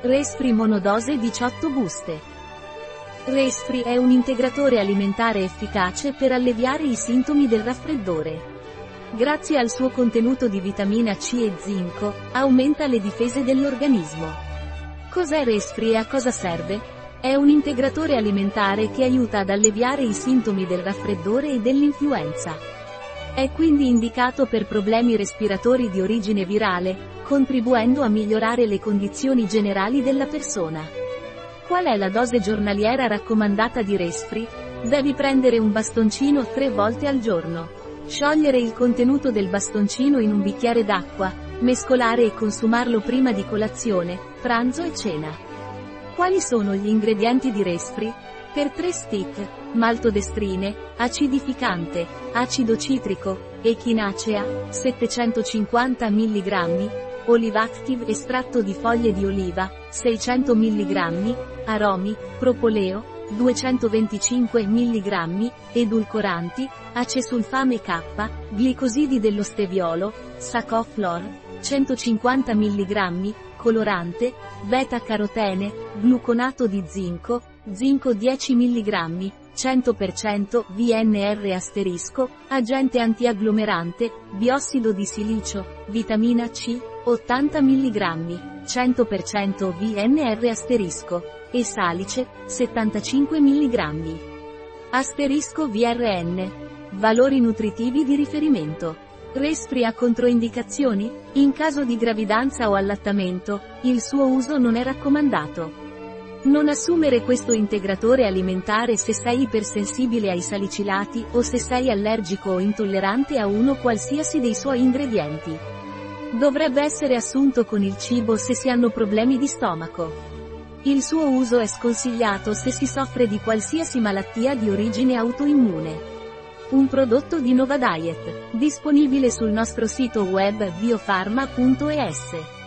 Respri monodose 18 buste. Respri è un integratore alimentare efficace per alleviare i sintomi del raffreddore. Grazie al suo contenuto di vitamina C e zinco, aumenta le difese dell'organismo. Cos'è Respri e a cosa serve? È un integratore alimentare che aiuta ad alleviare i sintomi del raffreddore e dell'influenza. È quindi indicato per problemi respiratori di origine virale, contribuendo a migliorare le condizioni generali della persona. Qual è la dose giornaliera raccomandata di Respri? Devi prendere un bastoncino tre volte al giorno. Sciogliere il contenuto del bastoncino in un bicchiere d'acqua, mescolare e consumarlo prima di colazione, pranzo e cena. Quali sono gli ingredienti di Respri? Per 3 stick, maltodestrine, acidificante, acido citrico, echinacea, 750 mg, Olivactive estratto di foglie di oliva, 600 mg, aromi, propoleo, 225 mg, edulcoranti, acesulfame K, glicosidi dello steviolo, sacoflor, 150 mg, colorante, beta-carotene, gluconato di zinco, zinco 10 mg, 100% VNR asterisco, agente antiagglomerante, biossido di silicio, vitamina C, 80 mg, 100% VNR asterisco, e salice, 75 mg. Asterisco VRN. Valori nutritivi di riferimento. Respri a controindicazioni? In caso di gravidanza o allattamento, il suo uso non è raccomandato. Non assumere questo integratore alimentare se sei ipersensibile ai salicilati o se sei allergico o intollerante a uno qualsiasi dei suoi ingredienti. Dovrebbe essere assunto con il cibo se si hanno problemi di stomaco. Il suo uso è sconsigliato se si soffre di qualsiasi malattia di origine autoimmune. Un prodotto di Nova Diet, disponibile sul nostro sito web biofarma.es.